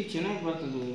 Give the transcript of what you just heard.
ichinam patida oi